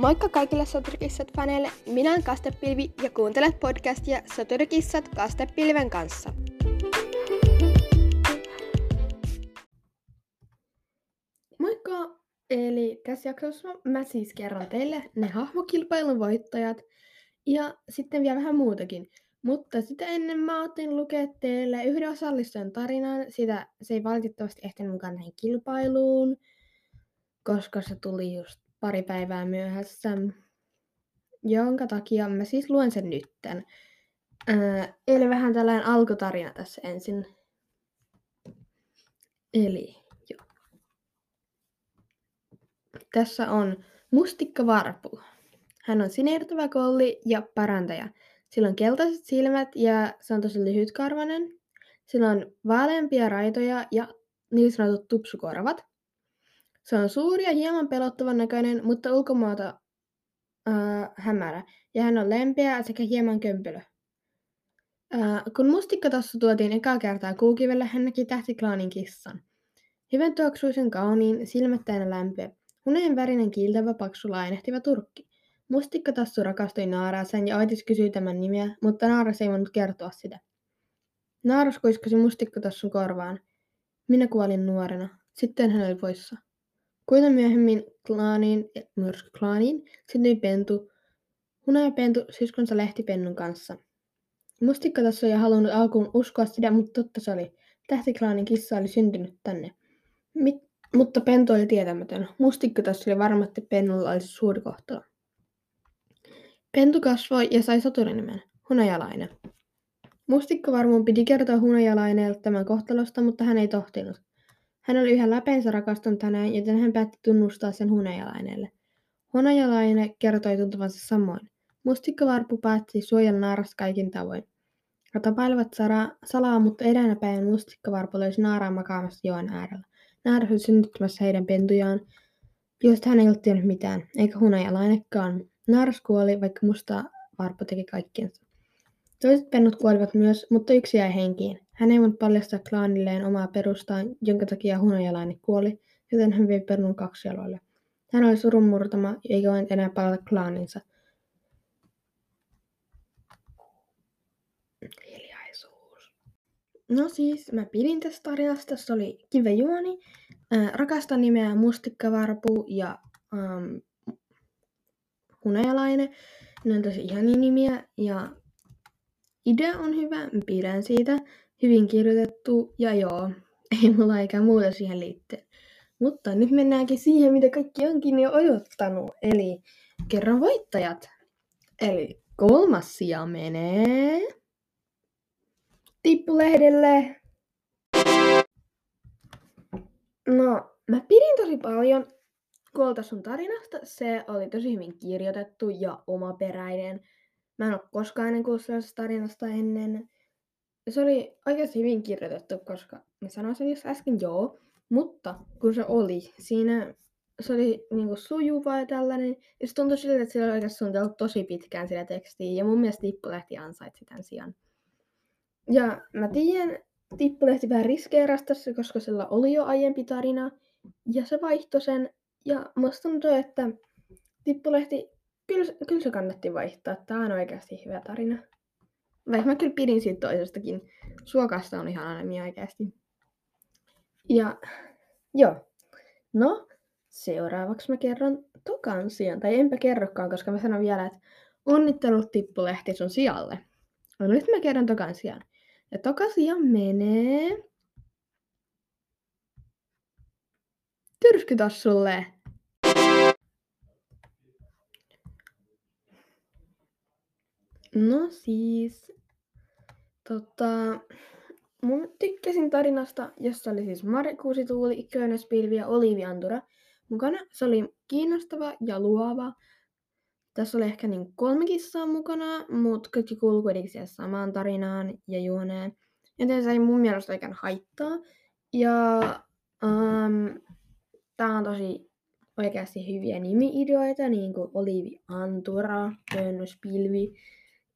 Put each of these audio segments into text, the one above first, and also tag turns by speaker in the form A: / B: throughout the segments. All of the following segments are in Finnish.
A: Moikka kaikille Soturikissat-faneille, minä olen Kastepilvi ja kuuntelet podcastia Soturikissat Kastepilven kanssa. Moikka! Eli tässä jaksossa mä siis kerron teille ne hahmokilpailun voittajat ja sitten vielä vähän muutakin. Mutta sitä ennen mä otin lukea teille yhden osallistujan tarinan. Sitä se ei valitettavasti ehtinyt mukaan näihin kilpailuun, koska se tuli just pari päivää myöhässä. Jonka takia mä siis luen sen nytten. Ää, eli vähän tällainen alkutarina tässä ensin. Eli joo. Tässä on Mustikka Varpu. Hän on sinertävä kolli ja parantaja. Sillä on keltaiset silmät ja se on tosi lyhytkarvainen. Sillä on vaaleampia raitoja ja niin sanotut tupsukorvat. Se on suuri ja hieman pelottavan näköinen, mutta ulkomuoto äh, hämärä. Ja hän on lempeä sekä hieman kömpelö. Äh, kun mustikkatassu tuotiin ekaa kertaa kuukivelle, hän näki tähtiklaanin kissan. Hyvän tuoksuisen kauniin, silmät täynnä lämpöä. Huneen värinen kiiltävä paksu lainehtiva turkki. Mustikkatassu rakastui Naaraseen ja Oitis kysyi tämän nimeä, mutta Naaras ei voinut kertoa sitä. Naaras kuiskasi mustikkatassun korvaan. Minä kuolin nuorena. Sitten hän oli poissa. Kuita myöhemmin klaaniin, myrskyklaaniin, syntyi Pentu, Hunajapentu siskonsa Lehtipennun kanssa. Mustikkatassu ei halunnut alkuun uskoa sitä, mutta totta se oli. Tähtiklaanin kissa oli syntynyt tänne. Mit, mutta Pentu oli tietämätön. Mustikkatassu oli varmasti Pennulla olisi suuri kohtalo. Pentu kasvoi ja sai soturinimen, Hunajalainen. Mustikkavarmuun piti kertoa Hunajalainelle tämän kohtalosta, mutta hän ei tohtinut. Hän oli yhä läpeensä rakastunut häneen, joten hän päätti tunnustaa sen Hunajalainelle. Hunajalainen kertoi tuntuvansa samoin. Mustikkavarpu päätti suojella naarasta kaikin tavoin. He tapailevat salaa, mutta edelleen päivän mustikkavarpu löysi naaraan makaamassa joen äärellä. Naaras oli synnyttämässä heidän pentujaan, joista hän ei ollut tiennyt mitään, eikä hunajalainenkaan. Naaras kuoli, vaikka musta varpu teki kaikkiensa. Toiset pennut kuolivat myös, mutta yksi jäi henkiin. Hän ei voinut paljastaa klaanilleen omaa perustaan, jonka takia hunajalainen kuoli, joten hän vei pennun kaksi jaloille. Hän oli surunmurtama, eikä voinut enää palata klaaninsa. Hiljaisuus. No siis, mä pidin tästä tarinasta. Se oli kive juoni. Äh, rakastan nimeä Mustikkavarpu ja ähm, Hunajalainen. Ne on tosi ihania nimiä ja idea on hyvä, pidän siitä. Hyvin kirjoitettu ja joo, ei mulla eikä muuta siihen liittyen. Mutta nyt mennäänkin siihen, mitä kaikki onkin jo odottanut. Eli kerran voittajat. Eli kolmas sija menee tippulehdelle. No, mä pidin tosi paljon Kuolta sun tarinasta. Se oli tosi hyvin kirjoitettu ja omaperäinen. Mä en ole koskaan ennen kuullut tarinasta ennen. Se oli oikeasti hyvin kirjoitettu, koska mä sanoin sen just äsken joo, mutta kun se oli, siinä se oli niinku sujuva ja tällainen, ja se tuntui siltä, että sillä oli oikeasti suunniteltu tosi pitkään sitä tekstiä, ja mun mielestä Tippulehti ansaitsi tämän sijaan. Ja mä tiedän, Tippulehti vähän riskeerasi tässä, koska sillä oli jo aiempi tarina, ja se vaihtoi sen, ja musta tuntuu, että Tippulehti, kyllä, kyllä se kannatti vaihtaa. Tämä on oikeasti hyvä tarina. Vaikka mä kyllä pidin siitä toisestakin. Suokasta on ihan aina oikeasti. Ja joo. No, seuraavaksi mä kerron tokan sijan. Tai enpä kerrokaan, koska mä sanon vielä, että onnittelut Tippulehti sun sijalle. No nyt mä kerron tokan sijan. Ja toka sija menee... Tyrskytossulle. No siis, tota, mun tykkäsin tarinasta, jossa oli siis Marikuusituuli, Köynnöspilvi ja Oliviantura mukana. Se oli kiinnostava ja luova. Tässä oli ehkä niin kolme kissaa mukana, mutta kaikki kuuluu kuitenkin siihen samaan tarinaan ja juoneen. Joten se ei mun mielestä oikein haittaa. Ja um, tää on tosi oikeasti hyviä nimi-ideoita, niin kuin Olivi Antura, Köynnöspilvi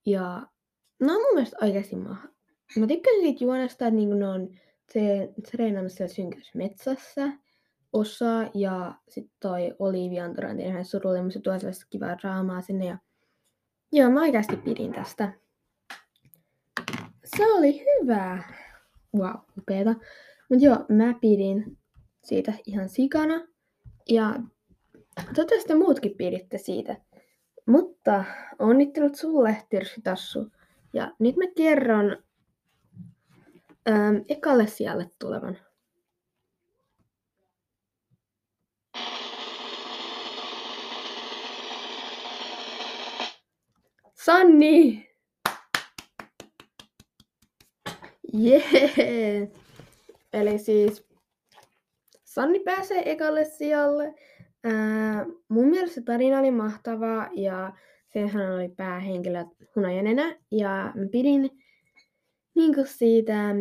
A: ja ne on mun mielestä oikeasti maha. Mä tykkäsin siitä juonesta, että niinku ne on se, treenannut siellä synkässä metsässä. osa ja sitten toi Olivia on todella tehnyt surullinen, mutta se tuo sellaista kivaa draamaa sinne ja joo, mä oikeasti pidin tästä. Se oli hyvä. Wow, upeeta. Mut joo, mä pidin siitä ihan sikana. Ja toivottavasti muutkin piditte siitä. Mutta onnittelut sulle, Tassu. Ja nyt mä kerron ähm, ekalle sijalle tulevan. Sanni! Jee! Eli siis Sanni pääsee ekalle sijalle. Mun mielestä tarina oli mahtava ja sehän oli päähenkilö Hunajanenä ja mä pidin niin siitä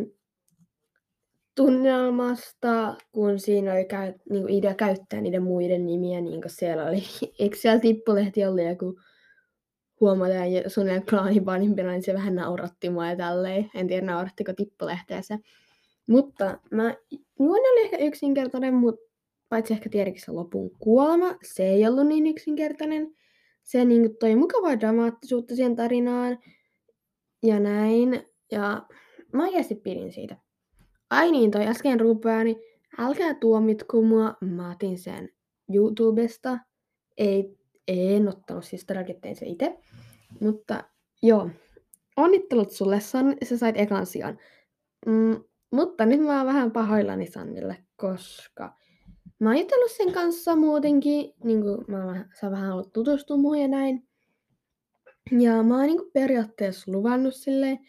A: tunnelmasta, kun siinä oli käy, niin idea käyttää niiden muiden nimiä, niin kuin siellä oli, eikö siellä tippulehti ollut joku huomataan suunnilleen klaanivanhimpina, niin se vähän nauratti mua ja tälleen. En tiedä, naurattiko tippulehteessä. Mutta mä, juoni oli ehkä yksinkertainen, mutta paitsi ehkä tietenkin lopun kuolema, se ei ollut niin yksinkertainen. Se niin toi mukavaa dramaattisuutta siihen tarinaan ja näin. Ja mä oikeasti pidin siitä. Ai niin, toi äsken rupeani. Älkää tuomitko mua, mä otin sen YouTubesta. Ei en ottanut, siis todellakin se itse. Mutta joo, onnittelut sulle, San, sä sait ekan sijan. Mm, mutta nyt mä oon vähän pahoillani Sannille, koska mä oon jutellut sen kanssa muutenkin, niin kuin mä oon, sä vähän ollut tutustua muuhun ja näin. Ja mä oon niin periaatteessa luvannut silleen,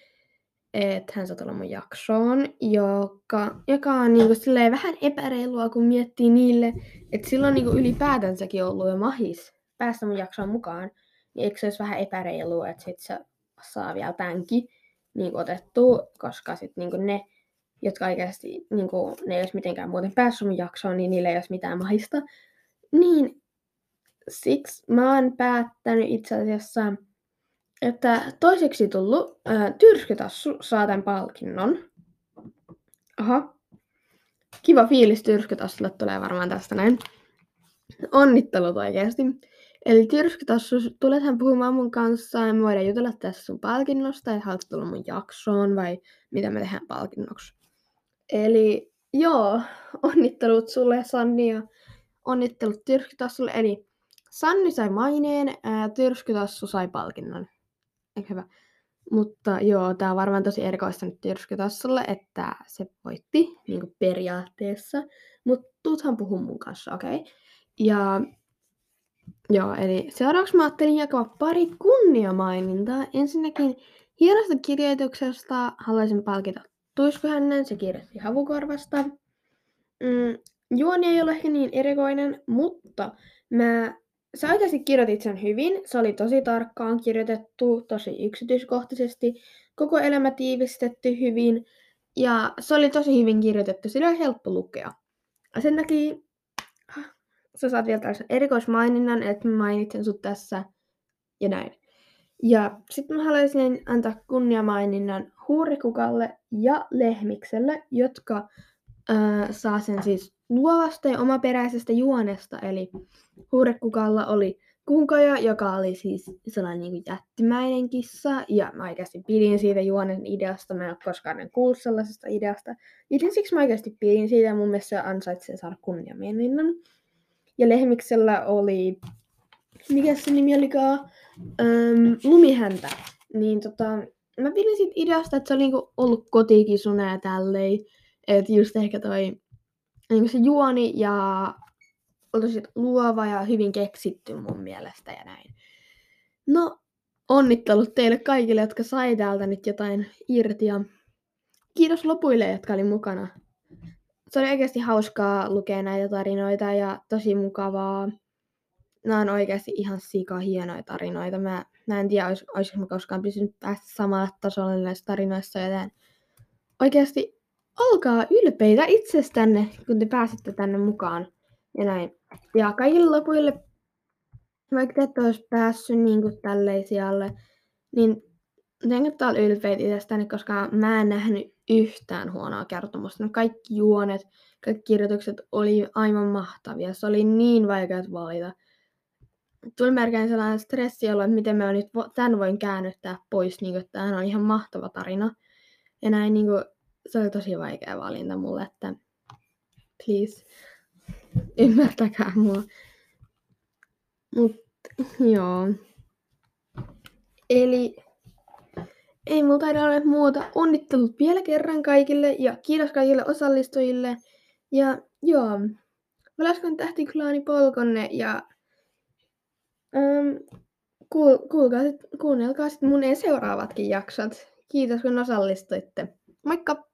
A: että hän saa tulla mun jaksoon, joka, joka on niin kuin, vähän epäreilua, kun miettii niille, että silloin niin ylipäätänsäkin ollut jo mahis päästä mun jaksoon mukaan, niin eikö se olisi vähän epäreilua, että sit se saa vielä tämänkin niin otettua, koska sitten niin ne, jotka oikeasti niin kuin, ne ei olisi mitenkään muuten päässyt mun jaksoon, niin niillä ei olisi mitään mahista. Niin siksi mä oon päättänyt itse asiassa, että toiseksi tullut ää, tyrskytassu saa tämän palkinnon. Aha. Kiva fiilis tyrskytassulle tulee varmaan tästä näin. Onnittelut oikeasti. Eli Tirskytassu, tulethan puhumaan mun kanssa ja me voidaan jutella tässä sun palkinnosta, ja haluatko tulla mun jaksoon vai mitä me tehdään palkinnoksi. Eli joo, onnittelut sulle Sanni ja onnittelut Tirskytassulle. Eli Sanni sai maineen, ää, Tirskytassu sai palkinnon. Eikö hyvä? Mutta joo, tää on varmaan tosi erikoista nyt Tirskytassulle, että se voitti niin periaatteessa. Mutta tuuthan puhun mun kanssa, okei? Okay? Ja Joo, eli seuraavaksi mä ajattelin jakaa pari kunniamainintaa. Ensinnäkin hienosta kirjoituksesta haluaisin palkita Tuiskuhännän, se kirjoitti Havukorvasta. Mm, juoni ei ole ehkä niin erikoinen, mutta mä, sä oikeasti kirjoitit sen hyvin. Se oli tosi tarkkaan kirjoitettu, tosi yksityiskohtaisesti, koko elämä tiivistetty hyvin. Ja se oli tosi hyvin kirjoitettu, sillä oli helppo lukea. Sen takia sä saat vielä tällaisen erikoismaininnan, että mä mainitsen sut tässä ja näin. Ja sitten mä haluaisin antaa kunniamaininnan Huurikukalle ja Lehmikselle, jotka ää, saa sen siis luovasta ja omaperäisestä juonesta. Eli Huurikukalla oli kunkoja, joka oli siis sellainen niin kuin jättimäinen kissa, ja mä oikeasti pidin siitä juonen ideasta, mä en ole koskaan kuullut sellaisesta ideasta. Joten siksi mä oikeasti pidin siitä, ja mun mielestä se ansaitsee saada kunniamaininnan. Ja Lehmiksellä oli, mikä se nimi olikaan, Öm, Lumihäntä. Niin tota, mä pidin siitä ideasta, että se oli niinku ollut kotikisuna ja tälleen. Että just ehkä toi niinku se juoni ja oli luova ja hyvin keksitty mun mielestä ja näin. No, onnittelut teille kaikille, jotka sai täältä nyt jotain irti ja kiitos lopuille, jotka oli mukana se oli oikeasti hauskaa lukea näitä tarinoita ja tosi mukavaa. Nämä on oikeasti ihan sika hienoja tarinoita. Mä, mä en tiedä, olis, olisiko mä koskaan pysynyt päästä samalle tasolle näissä tarinoissa, joten oikeasti olkaa ylpeitä itsestänne, kun te pääsitte tänne mukaan. Ja näin. Ja kaikille lopuille, vaikka te ette olisi päässyt niin kuin tälleisialle, niin kannattaa olla ylpeitä itsestäni, koska mä en nähnyt yhtään huonoa kertomusta. Ne kaikki juonet, kaikki kirjoitukset oli aivan mahtavia. Se oli niin vaikea valita. Tuli melkein sellainen stressi että miten mä nyt tämän voin käännyttää pois, niin kuin, tämä on ihan mahtava tarina. Ja näin niin kuin, se oli tosi vaikea valinta mulle, että please, ymmärtäkää mua. Mut, joo. Eli ei mulla taida ole muuta. Onnittelut vielä kerran kaikille ja kiitos kaikille osallistujille. Ja joo, Valaskon tähtiklaani polkonne ja ähm, kuul, kuulkaa sit, kuunnelkaa sitten mun seuraavatkin jaksot. Kiitos kun osallistuitte. Moikka!